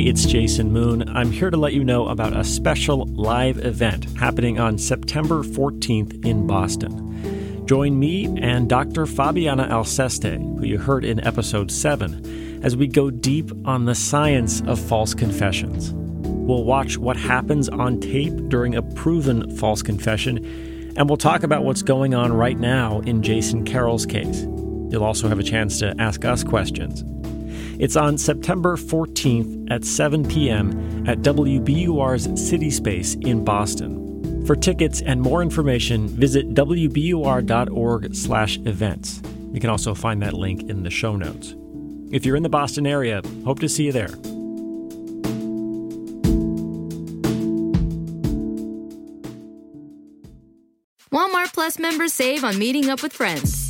Hey, it's Jason Moon. I'm here to let you know about a special live event happening on September 14th in Boston. Join me and Dr. Fabiana Alceste, who you heard in episode 7 as we go deep on the science of false confessions. We'll watch what happens on tape during a proven false confession, and we'll talk about what's going on right now in Jason Carroll's case. You'll also have a chance to ask us questions. It's on September 14th at 7 p.m. at WBUR's CitySpace in Boston. For tickets and more information, visit wbur.org/events. You can also find that link in the show notes. If you're in the Boston area, hope to see you there. Walmart Plus members save on meeting up with friends.